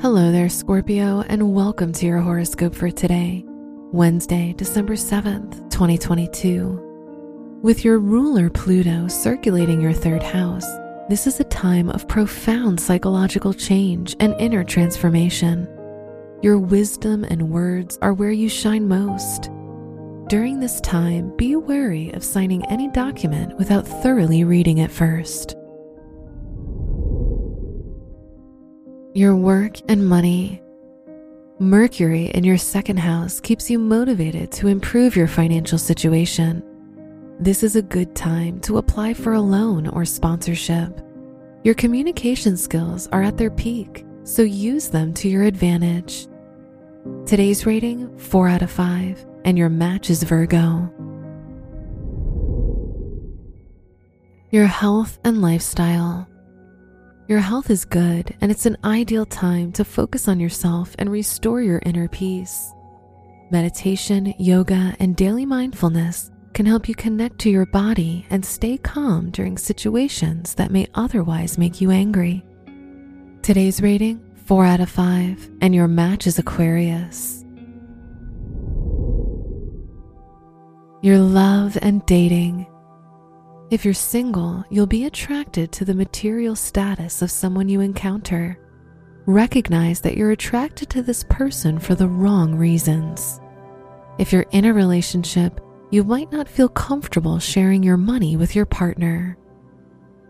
Hello there, Scorpio, and welcome to your horoscope for today, Wednesday, December 7th, 2022. With your ruler Pluto circulating your third house, this is a time of profound psychological change and inner transformation. Your wisdom and words are where you shine most. During this time, be wary of signing any document without thoroughly reading it first. Your work and money. Mercury in your second house keeps you motivated to improve your financial situation. This is a good time to apply for a loan or sponsorship. Your communication skills are at their peak, so use them to your advantage. Today's rating 4 out of 5, and your match is Virgo. Your health and lifestyle. Your health is good, and it's an ideal time to focus on yourself and restore your inner peace. Meditation, yoga, and daily mindfulness can help you connect to your body and stay calm during situations that may otherwise make you angry. Today's rating 4 out of 5, and your match is Aquarius. Your love and dating. If you're single, you'll be attracted to the material status of someone you encounter. Recognize that you're attracted to this person for the wrong reasons. If you're in a relationship, you might not feel comfortable sharing your money with your partner.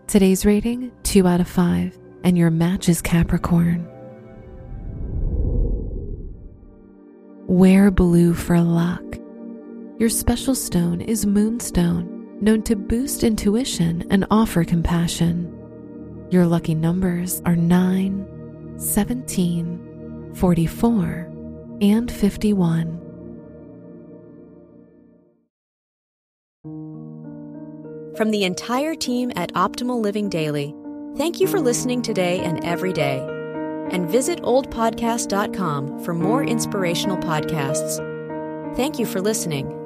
Today's rating 2 out of 5, and your match is Capricorn. Wear blue for luck. Your special stone is Moonstone known to boost intuition and offer compassion. Your lucky numbers are 9, 17, 44, and 51. From the entire team at Optimal Living Daily, thank you for listening today and every day. And visit oldpodcast.com for more inspirational podcasts. Thank you for listening.